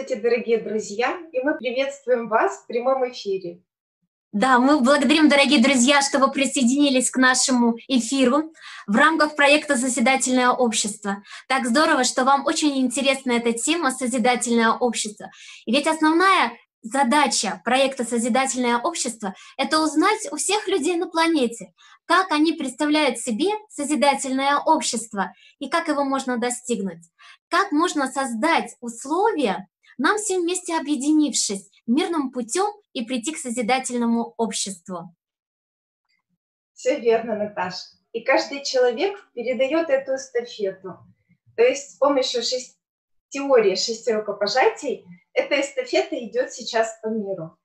Здравствуйте, дорогие друзья, и мы приветствуем вас в прямом эфире. Да, мы благодарим, дорогие друзья, что вы присоединились к нашему эфиру в рамках проекта «Созидательное общество». Так здорово, что вам очень интересна эта тема «Созидательное общество». И ведь основная задача проекта «Созидательное общество» — это узнать у всех людей на планете, как они представляют себе созидательное общество и как его можно достигнуть. Как можно создать условия, нам всем вместе объединившись мирным путем и прийти к созидательному обществу. Все верно, Наташа. И каждый человек передает эту эстафету. То есть с помощью шесть, теории шести рукопожатий эта эстафета идет сейчас по миру.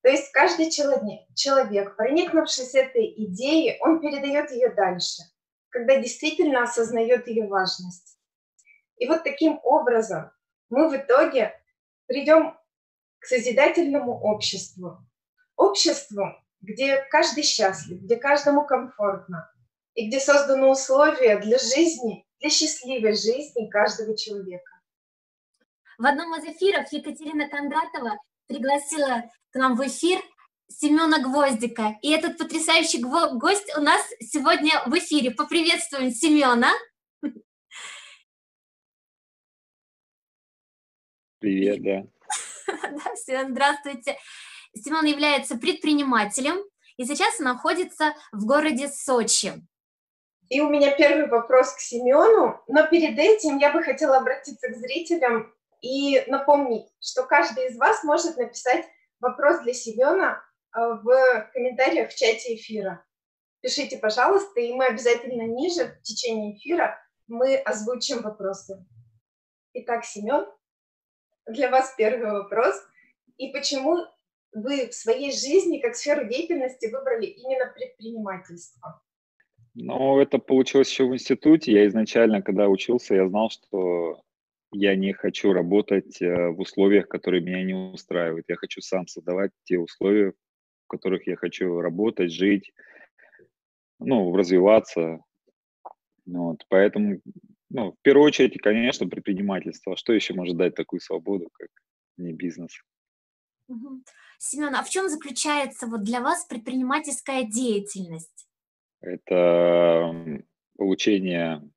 То есть каждый человек, человек, проникнувшись этой идеей, он передает ее дальше, когда действительно осознает ее важность. И вот таким образом мы в итоге придем к созидательному обществу. Обществу, где каждый счастлив, где каждому комфортно, и где созданы условия для жизни, для счастливой жизни каждого человека. В одном из эфиров Екатерина Кондратова пригласила к нам в эфир Семена Гвоздика. И этот потрясающий гость у нас сегодня в эфире. Поприветствуем Семена. Привет, да. Да, Семен, здравствуйте. Семен является предпринимателем и сейчас находится в городе Сочи. И у меня первый вопрос к Семену, но перед этим я бы хотела обратиться к зрителям и напомнить, что каждый из вас может написать вопрос для Семена э, в комментариях в чате эфира. Пишите, пожалуйста, и мы обязательно ниже в течение эфира мы озвучим вопросы. Итак, Семен, для вас первый вопрос. И почему вы в своей жизни как сферу деятельности выбрали именно предпринимательство? Ну, это получилось еще в институте. Я изначально, когда учился, я знал, что я не хочу работать э, в условиях, которые меня не устраивают. Я хочу сам создавать те условия, в которых я хочу работать, жить, ну, развиваться. Вот, поэтому ну, в первую очередь, конечно, предпринимательство. А что еще может дать такую свободу, как не бизнес? Угу. Семен, а в чем заключается вот для вас предпринимательская деятельность? Это получение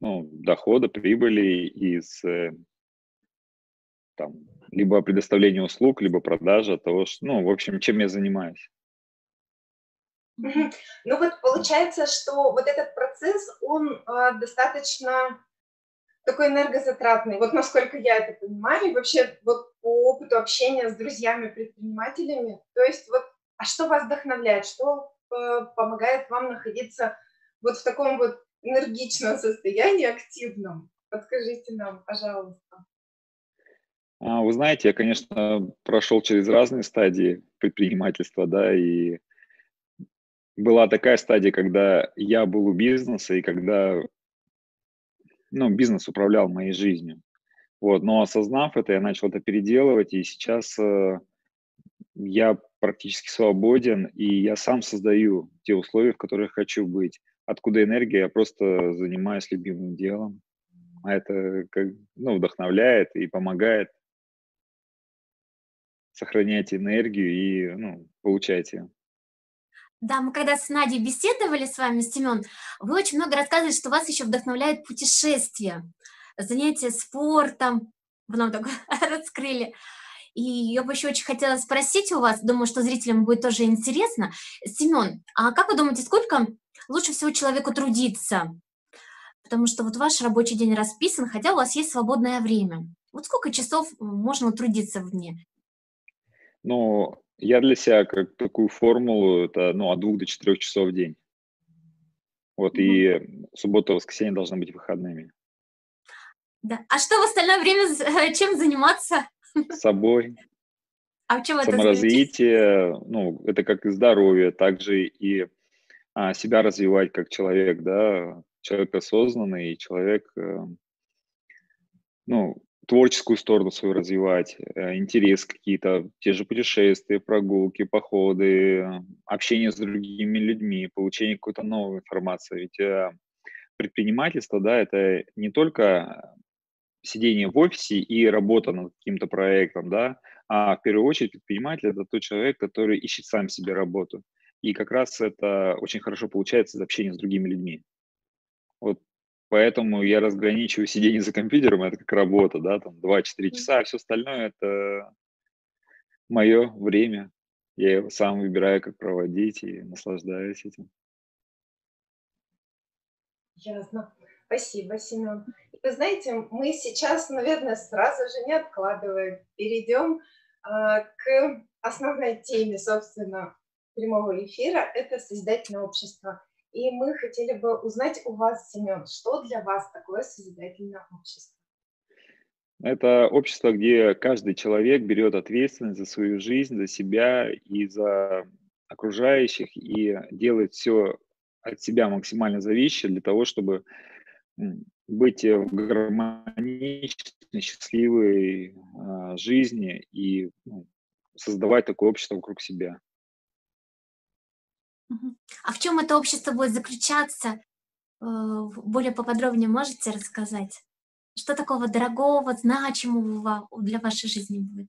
ну, дохода, прибыли из э, там, либо предоставления услуг, либо продажа того, что, ну, в общем, чем я занимаюсь. Ну вот получается, что вот этот процесс, он э, достаточно такой энергозатратный, вот насколько я это понимаю, и вообще вот по опыту общения с друзьями-предпринимателями, то есть вот, а что вас вдохновляет, что э, помогает вам находиться вот в таком вот энергичном состоянии, активном? Подскажите нам, пожалуйста. А, вы знаете, я, конечно, прошел через разные стадии предпринимательства, да, и была такая стадия, когда я был у бизнеса, и когда ну, бизнес управлял моей жизнью. Вот, но осознав это, я начал это переделывать, и сейчас э, я практически свободен, и я сам создаю те условия, в которых хочу быть. Откуда энергия? Я просто занимаюсь любимым делом. А это как, ну, вдохновляет и помогает сохранять энергию и ну, получать ее. Да, мы когда с Надей беседовали с вами, Семен, вы очень много рассказывали, что вас еще вдохновляет путешествия, занятия спортом, вы нам так раскрыли. И я бы еще очень хотела спросить у вас, думаю, что зрителям будет тоже интересно. Семен, а как вы думаете, сколько лучше всего человеку трудиться? Потому что вот ваш рабочий день расписан, хотя у вас есть свободное время. Вот сколько часов можно трудиться в дне? Ну, я для себя как такую формулу, это ну, от двух до четырех часов в день. Вот, mm-hmm. и суббота воскресенье должны быть выходными. Да. А что в остальное время, чем заниматься? С собой. А в чем это Саморазвитие, ну, это как и здоровье, также и а, себя развивать как человек, да, человек осознанный, человек, э, ну, творческую сторону свою развивать, э, интерес какие-то, те же путешествия, прогулки, походы, общение с другими людьми, получение какой-то новой информации. Ведь э, предпринимательство, да, это не только сидение в офисе и работа над каким-то проектом, да, а в первую очередь предприниматель – это тот человек, который ищет сам себе работу. И как раз это очень хорошо получается из общения с другими людьми. Вот поэтому я разграничиваю сидение за компьютером, это как работа, да, там 2-4 часа, а все остальное – это мое время. Я его сам выбираю, как проводить, и наслаждаюсь этим. Ясно. Спасибо, Семен. Вы знаете, мы сейчас, наверное, сразу же не откладывая, перейдем а, к основной теме, собственно, прямого эфира. Это созидательное общество. И мы хотели бы узнать у вас, Семен, что для вас такое созидательное общество? Это общество, где каждый человек берет ответственность за свою жизнь, за себя и за окружающих, и делает все от себя максимально зависящее для того, чтобы быть в гармоничной, счастливой э, жизни и ну, создавать такое общество вокруг себя. А в чем это общество будет заключаться? Э, более поподробнее можете рассказать? Что такого дорогого, значимого для вашей жизни будет?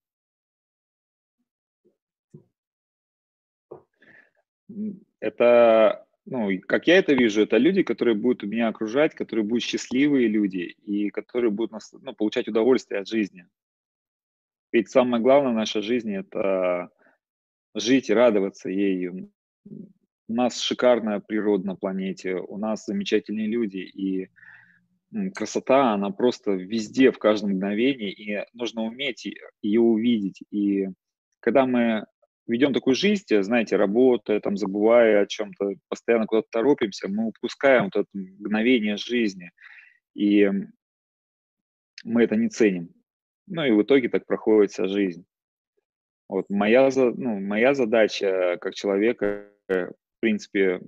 Это, ну, как я это вижу, это люди, которые будут меня окружать, которые будут счастливые люди и которые будут ну, получать удовольствие от жизни. Ведь самое главное в нашей жизни – это жить и радоваться ею. У нас шикарная природа на планете, у нас замечательные люди, и красота, она просто везде, в каждом мгновении, и нужно уметь ее увидеть. И когда мы ведем такую жизнь, знаете, работая, там, забывая о чем-то, постоянно куда-то торопимся, мы упускаем вот это мгновение жизни, и мы это не ценим. Ну и в итоге так проходит вся жизнь. Вот моя, ну, моя задача как человека, в принципе,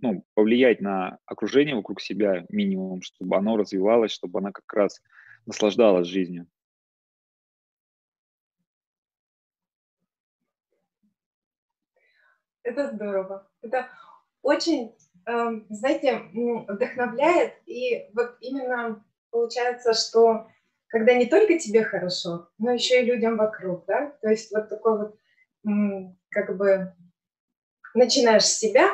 ну, повлиять на окружение вокруг себя минимум, чтобы оно развивалось, чтобы она как раз наслаждалась жизнью. Это здорово. Это очень, эм, знаете, вдохновляет. И вот именно получается, что когда не только тебе хорошо, но еще и людям вокруг, да, то есть вот такой вот, как бы, начинаешь с себя,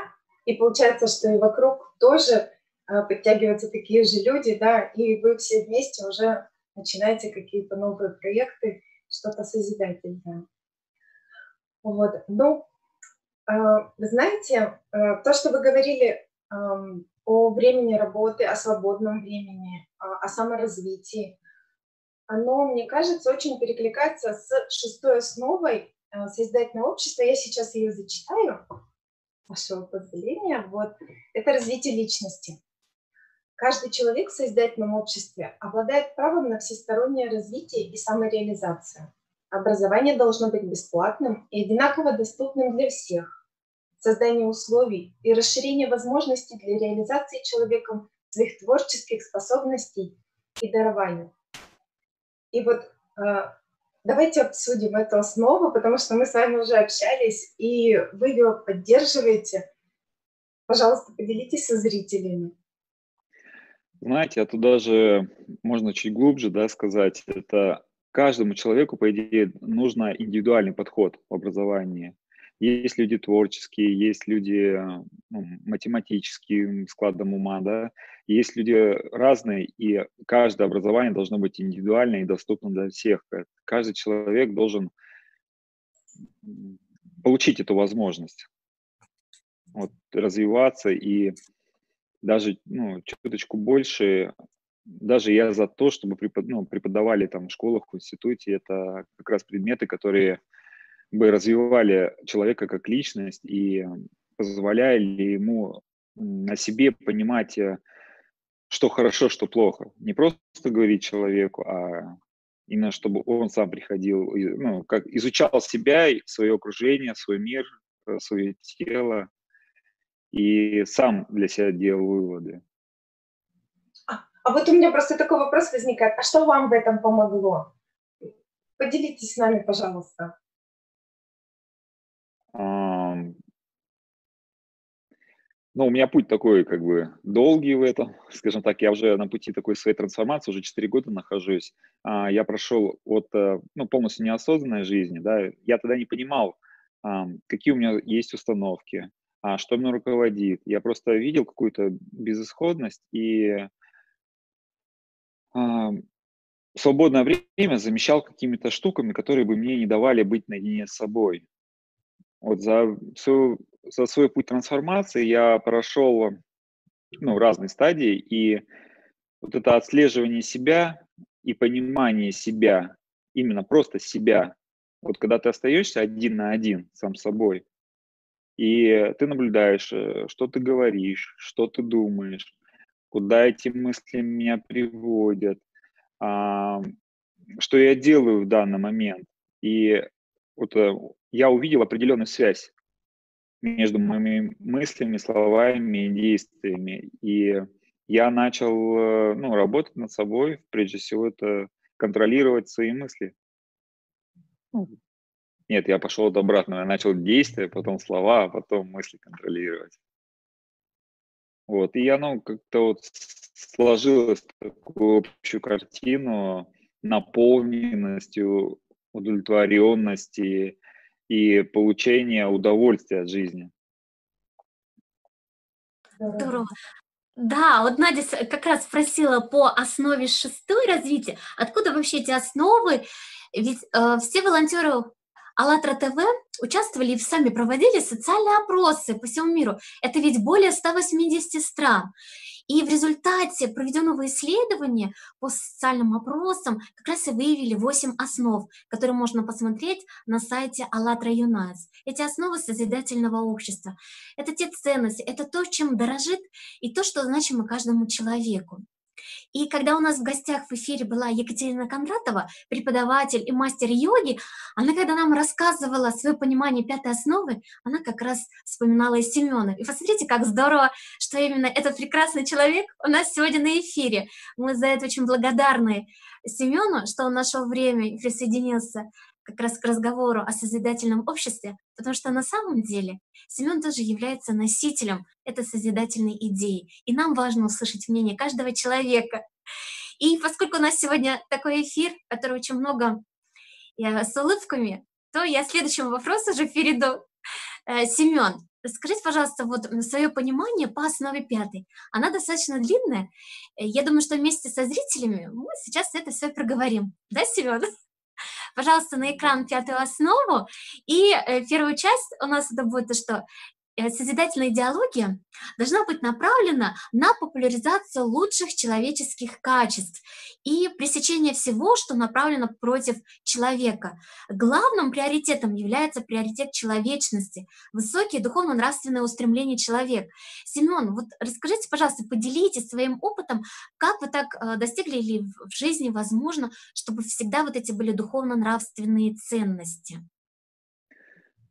и получается, что и вокруг тоже а, подтягиваются такие же люди, да, и вы все вместе уже начинаете какие-то новые проекты, что-то созидательное. Вот, ну, а, знаете, а, то, что вы говорили о времени работы, о свободном времени, о саморазвитии, оно, мне кажется, очень перекликается с шестой основой создательного общества. Я сейчас ее зачитаю вашего позволения, вот, это развитие личности. Каждый человек в создательном обществе обладает правом на всестороннее развитие и самореализацию. Образование должно быть бесплатным и одинаково доступным для всех. Создание условий и расширение возможностей для реализации человеком своих творческих способностей и дарований. И вот а, Давайте обсудим эту основу, потому что мы с вами уже общались, и вы ее поддерживаете. Пожалуйста, поделитесь со зрителями. Знаете, это даже можно чуть глубже да, сказать. Это каждому человеку, по идее, нужно индивидуальный подход в образовании. Есть люди творческие, есть люди ну, математические, складом ума, да, есть люди разные, и каждое образование должно быть индивидуально и доступно для всех. Каждый человек должен получить эту возможность вот, развиваться и даже ну, чуточку больше. Даже я за то, чтобы ну, преподавали там в школах, в институте. Это как раз предметы, которые бы развивали человека как личность и позволяли ему на себе понимать, э, что хорошо, что плохо. Не просто говорить человеку, а именно чтобы он сам приходил, ну, как изучал себя, свое окружение, свой мир, э, свое тело и сам для себя делал выводы. А, а вот у меня просто такой вопрос возникает. А что вам в этом помогло? Поделитесь с нами, пожалуйста. Ну, у меня путь такой, как бы, долгий в этом, скажем так, я уже на пути такой своей трансформации, уже 4 года нахожусь. А, я прошел от, э, ну, полностью неосознанной жизни, да, я тогда не понимал, какие у меня есть установки, а, что мной руководит. Я просто видел какую-то безысходность и свободное время замещал какими-то штуками, которые бы мне не давали быть наедине с собой. Вот за свою за свой путь трансформации я прошел ну, разные стадии, и вот это отслеживание себя и понимание себя, именно просто себя, вот когда ты остаешься один на один сам собой, и ты наблюдаешь, э, что ты говоришь, что ты думаешь, куда эти мысли меня приводят, а, что я делаю в данный момент. И вот я увидел определенную связь между моими мыслями, словами и действиями. И я начал э, ну, работать над собой, прежде всего это контролировать свои мысли. Нет, я пошел от обратного. Я начал действия, потом слова, а потом мысли контролировать. Вот, и оно как-то вот сложилось такую общую картину наполненностью, удовлетворенности, и получения удовольствия от жизни. Здорово. Да, вот Надя как раз спросила по основе шестой развития. Откуда вообще эти основы? Ведь э, все волонтеры АЛЛАТРА ТВ участвовали и сами проводили социальные опросы по всему миру. Это ведь более 180 стран. И в результате проведенного исследования по социальным опросам как раз и выявили 8 основ, которые можно посмотреть на сайте АЛЛАТРА ЮНАЙТС. Эти основы созидательного общества. Это те ценности, это то, чем дорожит и то, что значимо каждому человеку. И когда у нас в гостях в эфире была Екатерина Кондратова, преподаватель и мастер йоги, она когда нам рассказывала свое понимание пятой основы, она как раз вспоминала и Семена. И посмотрите, как здорово, что именно этот прекрасный человек у нас сегодня на эфире. Мы за это очень благодарны Семену, что он нашел время и присоединился как раз к разговору о созидательном обществе, потому что на самом деле Семен тоже является носителем этой созидательной идеи, и нам важно услышать мнение каждого человека. И поскольку у нас сегодня такой эфир, который очень много я, с улыбками, то я следующему вопросу уже перейду. Э, Семен, Скажите, пожалуйста, вот свое понимание по основе пятой. Она достаточно длинная. Я думаю, что вместе со зрителями мы сейчас это все проговорим. Да, Семен? Пожалуйста, на экран пятую основу. И э, первую часть у нас это будет то, что созидательная идеология должна быть направлена на популяризацию лучших человеческих качеств и пресечение всего, что направлено против человека. Главным приоритетом является приоритет человечности, высокие духовно-нравственные устремления человека. Семен, вот расскажите, пожалуйста, поделитесь своим опытом, как вы так э, достигли или в жизни возможно, чтобы всегда вот эти были духовно-нравственные ценности?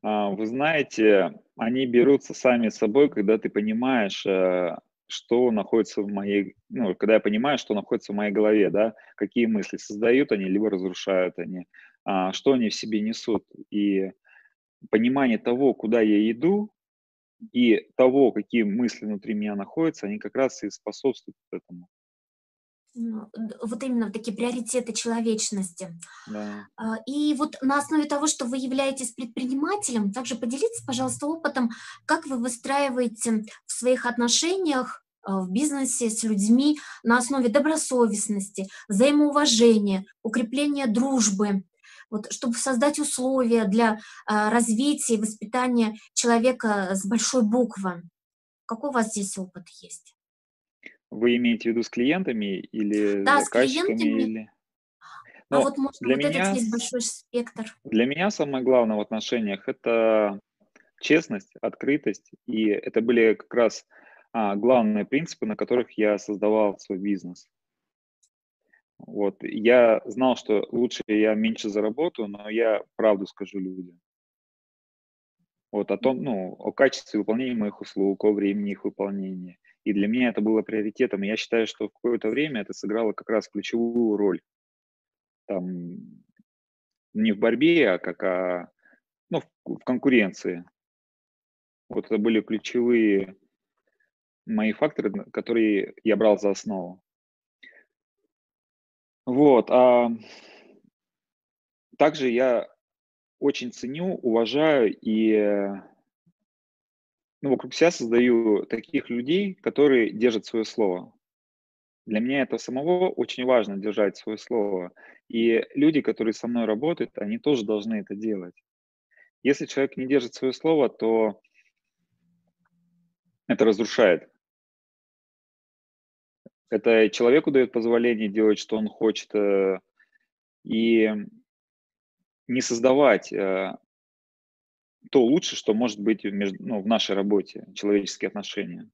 А, вы знаете, они берутся сами собой, когда ты понимаешь, э, что находится в моей, ну, когда я понимаю, что находится в моей голове, да, какие мысли создают они, либо разрушают они, а, что они в себе несут. И понимание того, куда я иду, и того, какие мысли внутри меня находятся, они как раз и способствуют этому вот именно такие приоритеты человечности. Да. А, и вот на основе того, что вы являетесь предпринимателем, также поделитесь, пожалуйста, опытом, как вы выстраиваете в своих отношениях а, в бизнесе с людьми на основе добросовестности, взаимоуважения, укрепления дружбы, вот, чтобы создать условия для а, развития и воспитания человека с большой буквы. Какой у вас здесь опыт есть? Вы имеете в виду с клиентами или Да, с клиентами. Или... А вот, может, для вот меня, этот есть большой спектр. Для меня самое главное в отношениях – это честность, открытость. И это были как раз а, главные принципы, на которых я создавал свой бизнес. Вот. Я знал, что лучше я меньше заработаю, но я правду скажу людям. Вот о том, ну, о качестве выполнения моих услуг, о времени их выполнения. И для меня это было приоритетом. Я считаю, что в какое-то время это сыграло как раз ключевую роль. Там не в борьбе, а как а, ну, в, в конкуренции. Вот это были ключевые мои факторы, которые я брал за основу. Вот. А также я очень ценю, уважаю и ну, вокруг себя создаю таких людей, которые держат свое слово. Для меня это самого очень важно держать свое слово. И люди, которые со мной работают, они тоже должны это делать. Если человек не держит свое слово, то это разрушает. Это человеку дает позволение делать, что он хочет, э, и не создавать э, то лучше, что может быть между, ну, в нашей работе, человеческие отношения.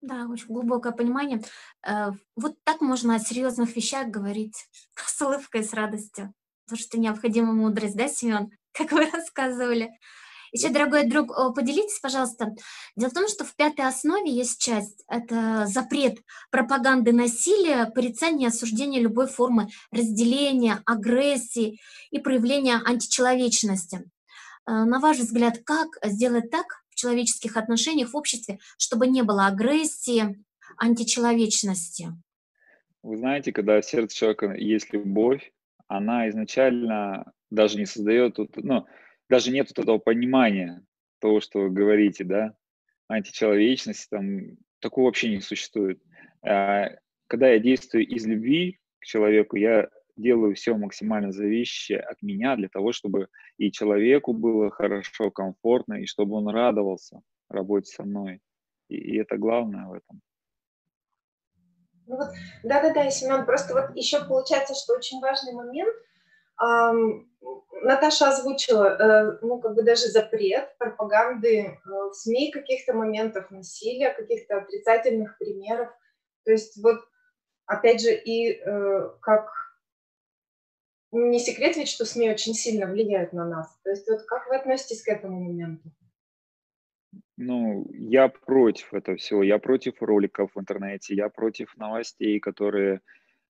Да, очень глубокое понимание. Э, вот так можно о серьезных вещах говорить с улыбкой, с радостью. Потому что необходима мудрость, да, Семен, как вы рассказывали. Еще, дорогой друг, поделитесь, пожалуйста. Дело в том, что в пятой основе есть часть, это запрет пропаганды насилия, порицание осуждения любой формы разделения, агрессии и проявления античеловечности. Э, на ваш взгляд, как сделать так в человеческих отношениях в обществе, чтобы не было агрессии, античеловечности? Вы знаете, когда в сердце человека есть любовь, она изначально даже не создает, ну, даже нет вот этого понимания того, что вы говорите, да, античеловечности, там, такого вообще не существует. А, когда я действую из любви к человеку, я делаю все максимально зависящее от меня для того, чтобы и человеку было хорошо, комфортно, и чтобы он радовался работе со мной. И, и это главное в этом. Ну вот, да-да-да, Семен, просто вот еще получается, что очень важный момент – Наташа озвучила, э, ну, как бы даже запрет пропаганды э, в СМИ каких-то моментов насилия, каких-то отрицательных примеров. То есть вот, опять же, и э, как не секрет ведь, что СМИ очень сильно влияют на нас. То есть вот как вы относитесь к этому моменту? Ну, я против этого всего. Я против роликов в интернете, я против новостей, которые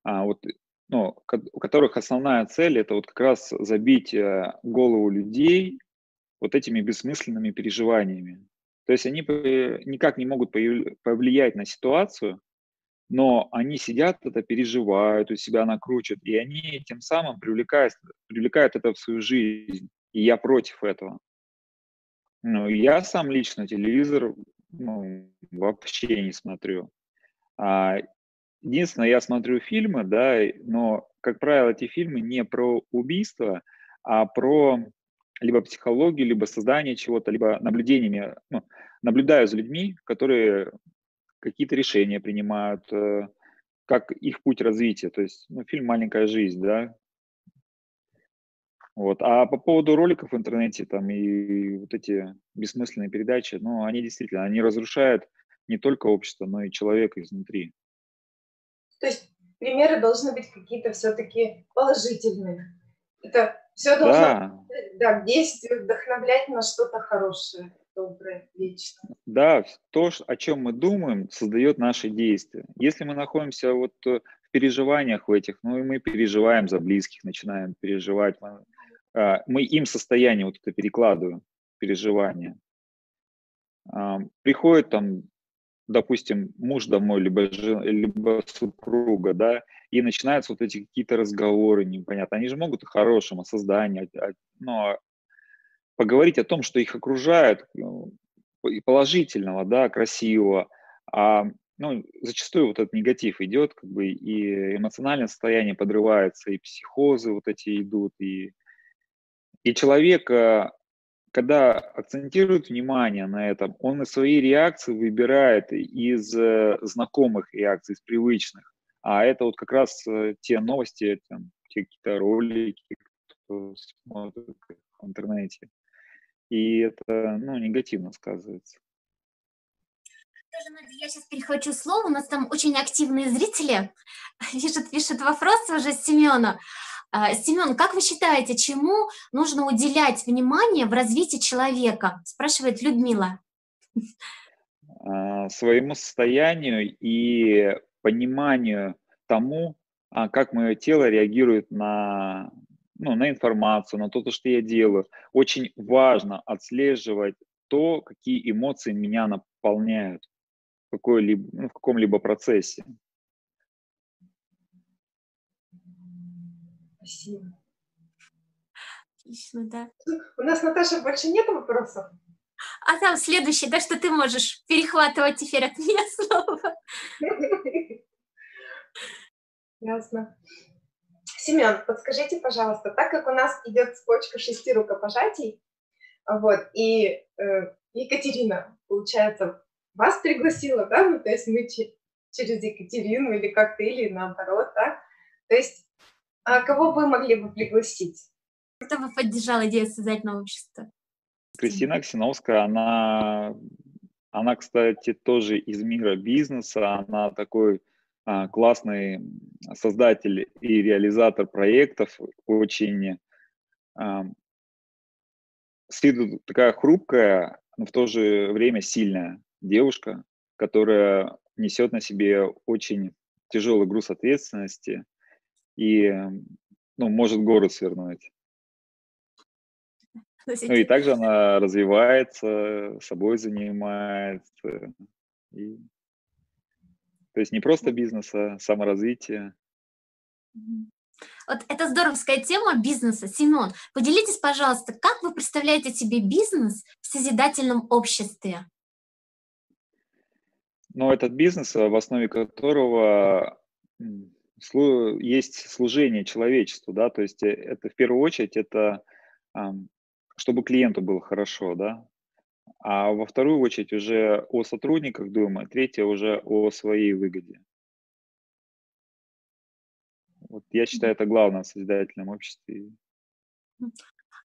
а, вот ну, у которых основная цель это вот как раз забить э, голову людей вот этими бессмысленными переживаниями. То есть они никак не могут повлиять на ситуацию, но они сидят, это переживают, у себя накручивают, и они тем самым привлекают, привлекают это в свою жизнь. И я против этого. Ну, я сам лично телевизор ну, вообще не смотрю. А, Единственное, я смотрю фильмы, да, но, как правило, эти фильмы не про убийство, а про либо психологию, либо создание чего-то, либо наблюдениями, ну, наблюдаю за людьми, которые какие-то решения принимают, э, как их путь развития. То есть ну, фильм «Маленькая жизнь», да. Вот. А по поводу роликов в интернете там и вот эти бессмысленные передачи, ну, они действительно, они разрушают не только общество, но и человека изнутри. То есть примеры должны быть какие-то все-таки положительные. Это все должно да. Да, действие вдохновлять на что-то хорошее, доброе, вечное. Да, то, о чем мы думаем, создает наши действия. Если мы находимся вот э, в переживаниях в этих, ну и мы переживаем за близких, начинаем переживать, мы, а, мы им состояние вот это перекладываем, переживания. Приходит там допустим, муж домой, либо, жена, либо супруга, да, и начинаются вот эти какие-то разговоры непонятно. Они же могут о хорошем, о создании, но поговорить о том, что их окружает, ну, и положительного, да, красивого, а ну, зачастую вот этот негатив идет, как бы, и эмоциональное состояние подрывается, и психозы вот эти идут, и, и человек когда акцентирует внимание на этом, он и свои реакции выбирает из э, знакомых реакций, из привычных. А это вот как раз э, те новости, те какие-то ролики, кто смотрит в интернете. И это, ну, негативно сказывается. Я сейчас перехвачу слово. У нас там очень активные зрители. Пишут, пишут вопросы уже Семена. А, Семен, как вы считаете, чему нужно уделять внимание в развитии человека? Спрашивает Людмила. А, своему состоянию и пониманию тому, а, как мое тело реагирует на, ну, на информацию, на то, что я делаю. Очень важно отслеживать то, какие эмоции меня наполняют в, ну, в каком-либо процессе. Спасибо. Отлично, да. У нас, Наташа, больше нет вопросов? А там следующий, да, что ты можешь перехватывать теперь от меня слово. Ясно. Семен, подскажите, пожалуйста, так как у нас идет цепочка шести рукопожатий, вот, и э, Екатерина, получается, вас пригласила, да, ну, то есть мы через Екатерину или как-то, или наоборот, да, то есть а кого вы могли бы пригласить? Кто бы поддержал идею создательного общества? Кристина Оксиновская, она, она, кстати, тоже из мира бизнеса, она такой а, классный создатель и реализатор проектов, очень а, с виду такая хрупкая, но в то же время сильная девушка, которая несет на себе очень тяжелый груз ответственности и ну, может город свернуть. Ну и также она развивается, собой занимается. И... То есть не просто бизнес, а саморазвитие. Вот это здоровская тема бизнеса. Семен, поделитесь, пожалуйста, как вы представляете себе бизнес в созидательном обществе? Ну, этот бизнес, в основе которого есть служение человечеству, да, то есть э, это в первую очередь это чтобы клиенту было хорошо, да, а во вторую очередь уже о сотрудниках думаю, третье уже о своей выгоде. Вот я считаю, это главное в созидательном обществе.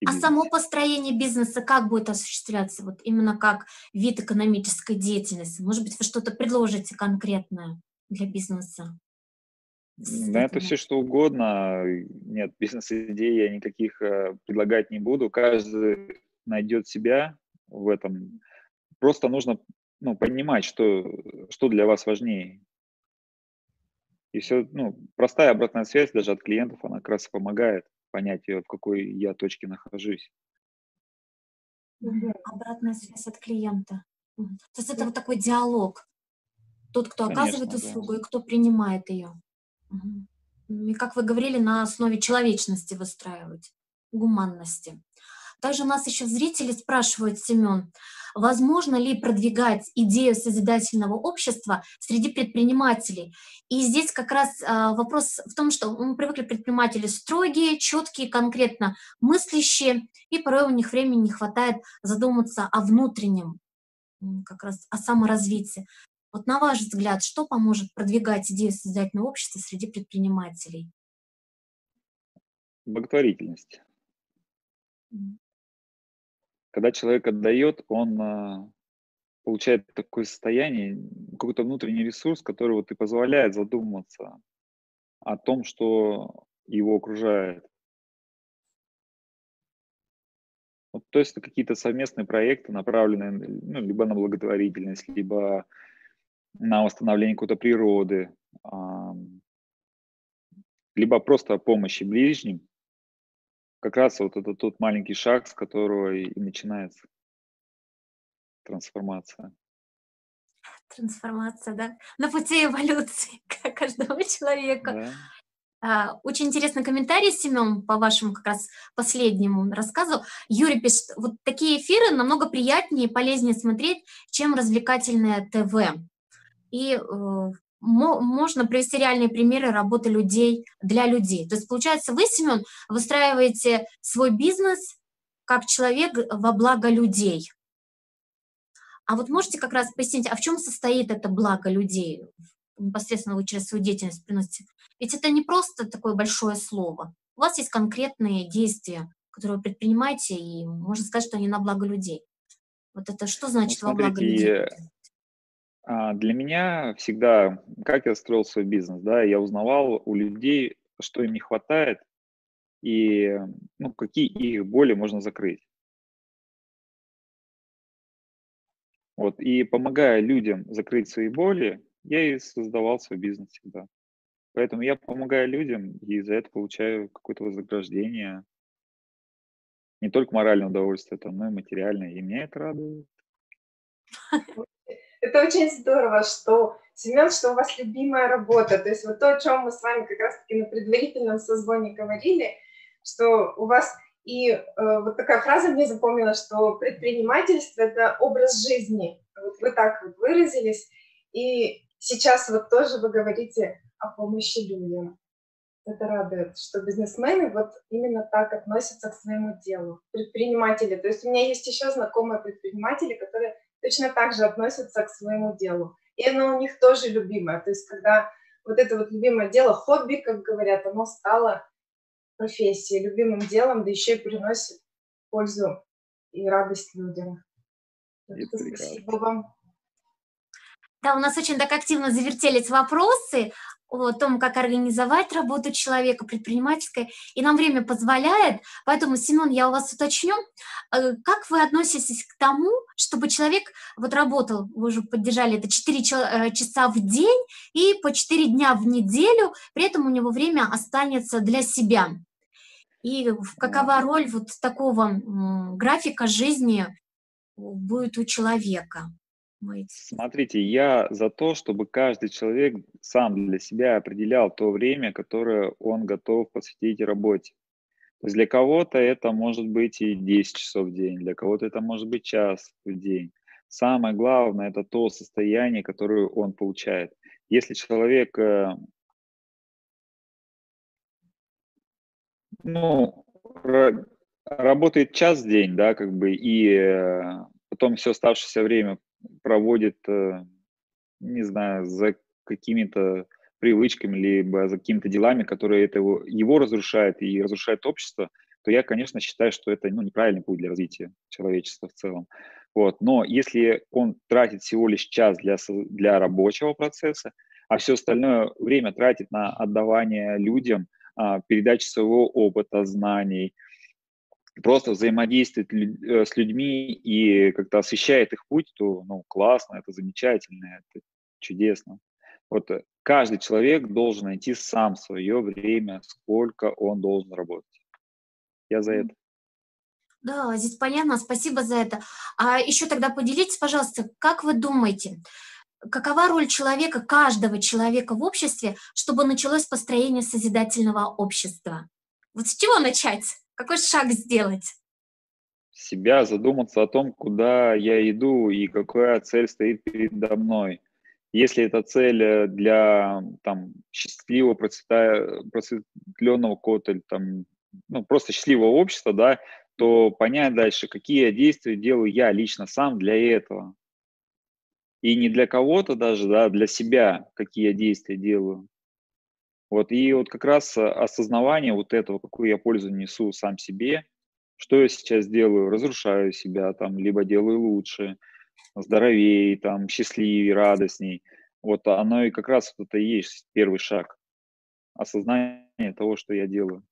А само построение бизнеса как будет осуществляться? Вот именно как вид экономической деятельности? Может быть, вы что-то предложите конкретное для бизнеса? Да, это все что угодно. Нет, бизнес-идей я никаких э, предлагать не буду. Каждый найдет себя в этом. Просто нужно ну, понимать, что, что для вас важнее. И все, ну, простая обратная связь даже от клиентов, она как раз помогает понять, в какой я точке нахожусь. Обратная связь от клиента. То есть это вот такой диалог. Тот, кто Конечно, оказывает услугу да. и кто принимает ее. И, как вы говорили, на основе человечности выстраивать, гуманности. Также у нас еще зрители спрашивают, Семен, возможно ли продвигать идею созидательного общества среди предпринимателей? И здесь как раз а, вопрос в том, что мы привыкли предприниматели строгие, четкие, конкретно мыслящие, и порой у них времени не хватает задуматься о внутреннем, как раз о саморазвитии. Вот на ваш взгляд, что поможет продвигать идею созидательного общества среди предпринимателей? Благотворительность. Когда человек отдает, он а, получает такое состояние, какой-то внутренний ресурс, который вот и позволяет задуматься о том, что его окружает. Вот, то есть это какие-то совместные проекты, направленные ну, либо на благотворительность, либо на восстановление какой-то природы, либо просто помощи ближним, как раз вот это тот маленький шаг, с которого и начинается трансформация. Трансформация, да. На пути эволюции каждого человека. Да. А, очень интересный комментарий, Семен, по вашему как раз последнему рассказу. Юрий пишет, вот такие эфиры намного приятнее и полезнее смотреть, чем развлекательное ТВ. И э, можно привести реальные примеры работы людей для людей. То есть, получается, вы, Семен, выстраиваете свой бизнес как человек во благо людей. А вот можете как раз пояснить, а в чем состоит это благо людей? Непосредственно вы через свою деятельность приносите. Ведь это не просто такое большое слово. У вас есть конкретные действия, которые вы предпринимаете, и можно сказать, что они на благо людей. Вот это что значит ну, смотрите, во благо людей? А, для меня всегда, как я строил свой бизнес, да, я узнавал у людей, что им не хватает и ну, какие их боли можно закрыть. Вот, и помогая людям закрыть свои боли, я и создавал свой бизнес всегда. Поэтому я помогаю людям и за это получаю какое-то вознаграждение. не только моральное удовольствие, там, но и материальное. И меня это радует. Это очень здорово, что, Семен, что у вас любимая работа. То есть вот то, о чем мы с вами как раз-таки на предварительном созвоне говорили, что у вас и э, вот такая фраза мне запомнилась, что предпринимательство – это образ жизни. Вот вы так вот выразились. И сейчас вот тоже вы говорите о помощи людям. Это радует, что бизнесмены вот именно так относятся к своему делу. Предприниматели. То есть у меня есть еще знакомые предприниматели, которые точно так же относятся к своему делу. И оно у них тоже любимое. То есть когда вот это вот любимое дело, хобби, как говорят, оно стало профессией, любимым делом, да еще и приносит пользу и радость людям. Спасибо вам. Да, у нас очень так активно завертелись вопросы о том, как организовать работу человека предпринимательской, и нам время позволяет. Поэтому, Семен, я у вас уточню, э, как вы относитесь к тому, чтобы человек вот работал, вы уже поддержали это 4 э, часа в день и по 4 дня в неделю, при этом у него время останется для себя. И какова роль вот такого графика жизни будет у человека? Смотрите, я за то, чтобы каждый человек сам для себя определял то время, которое он готов посвятить работе. То есть для кого-то это может быть и 10 часов в день, для кого-то это может быть час в день. Самое главное – это то состояние, которое он получает. Если человек э, ну, работает час в день, да, как бы, и э, потом все оставшееся время проводит, э, не знаю, за какими-то привычками, либо за какими-то делами, которые это его, его разрушают и разрушают общество, то я, конечно, считаю, что это ну, неправильный путь для развития человечества в целом. Вот. Но если он тратит всего лишь час для, для рабочего процесса, а все остальное время тратит на отдавание людям, а, передачу своего опыта, знаний, просто взаимодействует э, с людьми и как-то освещает их путь, то ну, классно, это замечательно, это чудесно. Вот э, каждый человек должен найти сам свое время, сколько он должен работать. Я за это. Да, здесь понятно, спасибо за это. А еще тогда поделитесь, пожалуйста, как вы думаете, какова роль человека, каждого человека в обществе, чтобы началось построение созидательного общества? Вот с чего начать? Какой шаг сделать? Себя задуматься о том, куда я иду и какая цель стоит передо мной. Если это цель э, для там, счастливого, просветленного кота, там, ну, просто счастливого общества, да, то понять дальше, какие действия делаю я лично сам для этого. И не для кого-то даже, да, для себя, какие я действия делаю. Вот, и вот как раз э, осознавание вот этого, какую я пользу несу сам себе, что я сейчас делаю, разрушаю себя там, либо делаю лучше, здоровее, там, счастливее, радостней. Вот оно и как раз вот это и есть первый шаг. Осознание того, что я делаю.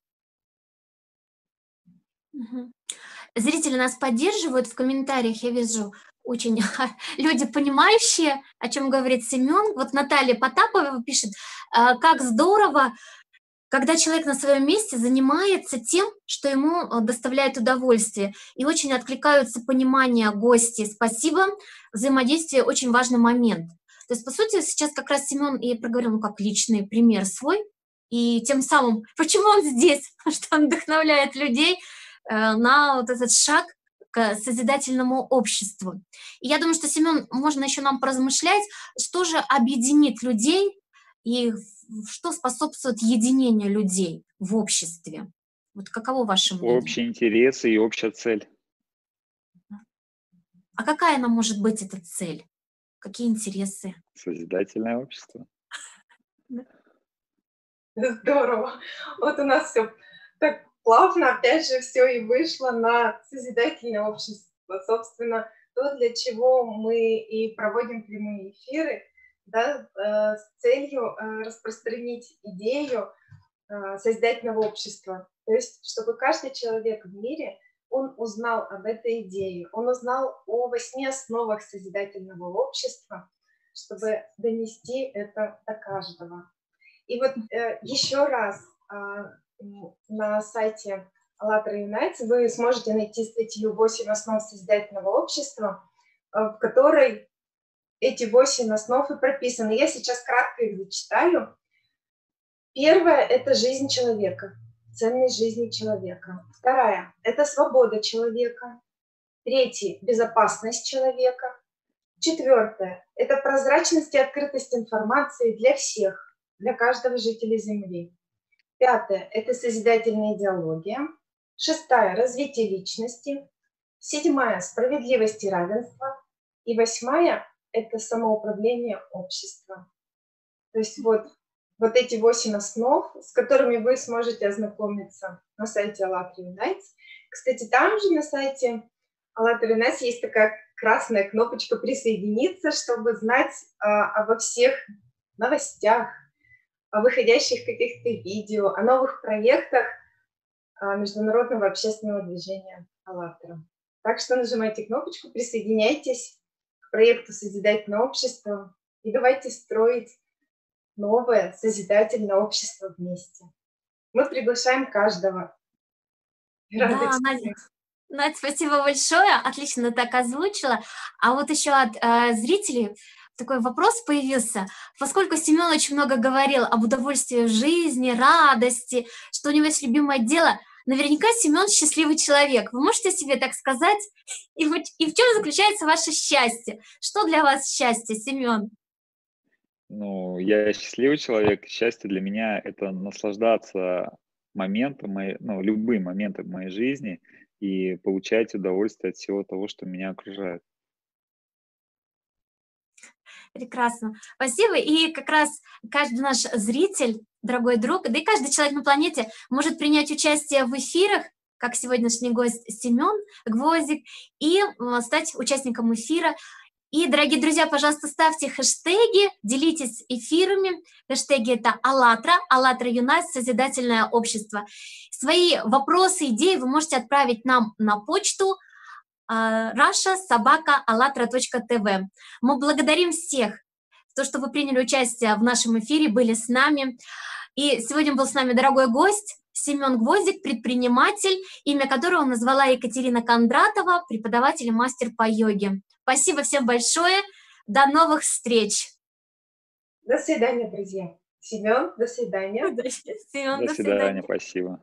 Зрители нас поддерживают в комментариях, я вижу, очень люди понимающие, о чем говорит Семен. Вот Наталья Потапова пишет, «А, как здорово, когда человек на своем месте занимается тем, что ему э, доставляет удовольствие. И очень откликаются понимания гости. Спасибо. Взаимодействие очень важный момент. То есть, по сути, сейчас как раз Семен и проговорил, ну, как личный пример свой, и тем самым, почему он здесь, что он вдохновляет людей э, на вот этот шаг к созидательному обществу. И я думаю, что, Семен, можно еще нам поразмышлять, что же объединит людей и что способствует единению людей в обществе. Вот каково ваше мнение? Общие интересы и общая цель. А какая она может быть, эта цель? Какие интересы? Созидательное общество. Здорово. Вот у нас все так плавно опять же все и вышло на созидательное общество. Собственно, то, для чего мы и проводим прямые эфиры, да, э, с целью э, распространить идею э, созидательного общества. То есть, чтобы каждый человек в мире, он узнал об этой идее, он узнал о восьми основах созидательного общества, чтобы донести это до каждого. И вот еще раз а, на сайте АЛЛАТРА Юнайтс вы сможете найти статью «8 основ созидательного общества», э, в которой эти восемь основ и прописаны. Я сейчас кратко их зачитаю. Первое – это жизнь человека, ценность жизни человека. Вторая – это свобода человека. Третий – безопасность человека. Четвертое – это прозрачность и открытость информации для всех, для каждого жителя Земли. Пятое – это созидательная идеология. Шестая – развитие личности. Седьмая – справедливость и равенство. И восьмая – это самоуправление общества. То есть вот, вот эти восемь основ, с которыми вы сможете ознакомиться на сайте АЛЛАТРА Unites. Кстати, там же на сайте АЛЛАТРА Unites есть такая красная кнопочка «Присоединиться», чтобы знать а, обо всех новостях, о выходящих каких-то видео, о новых проектах а, международного общественного движения «АЛЛАТРА». Так что нажимайте кнопочку, присоединяйтесь к проекту «Созидательное общество» и давайте строить новое созидательное общество вместе. Мы приглашаем каждого. да, Надя, Надя, спасибо большое, отлично так озвучила. А вот еще от э, зрителей такой вопрос появился, поскольку Семен очень много говорил об удовольствии жизни, радости, что у него есть любимое дело, наверняка Семен счастливый человек. Вы можете себе так сказать? И и в чем заключается ваше счастье? Что для вас счастье, Семен? Ну, я счастливый человек. Счастье для меня – это наслаждаться моментом, моей, ну, любым моментом моей жизни и получать удовольствие от всего того, что меня окружает. Прекрасно. Спасибо. И как раз каждый наш зритель, дорогой друг, да и каждый человек на планете может принять участие в эфирах, как сегодняшний гость Семен Гвоздик, и стать участником эфира. И, дорогие друзья, пожалуйста, ставьте хэштеги, делитесь эфирами. Хэштеги это АЛЛАТРА, АЛЛАТРА ЮНАЙТ, Созидательное общество. Свои вопросы, идеи вы можете отправить нам на почту Раша собака АЛЛАТРА.ТВ. Мы благодарим всех, то, что вы приняли участие в нашем эфире, были с нами. И сегодня был с нами дорогой гость Семен Гвоздик, предприниматель, имя которого назвала Екатерина Кондратова, преподаватель и мастер по йоге. Спасибо всем большое. До новых встреч. До свидания, друзья. Семен, до свидания. Семен, до, до свидания, спасибо.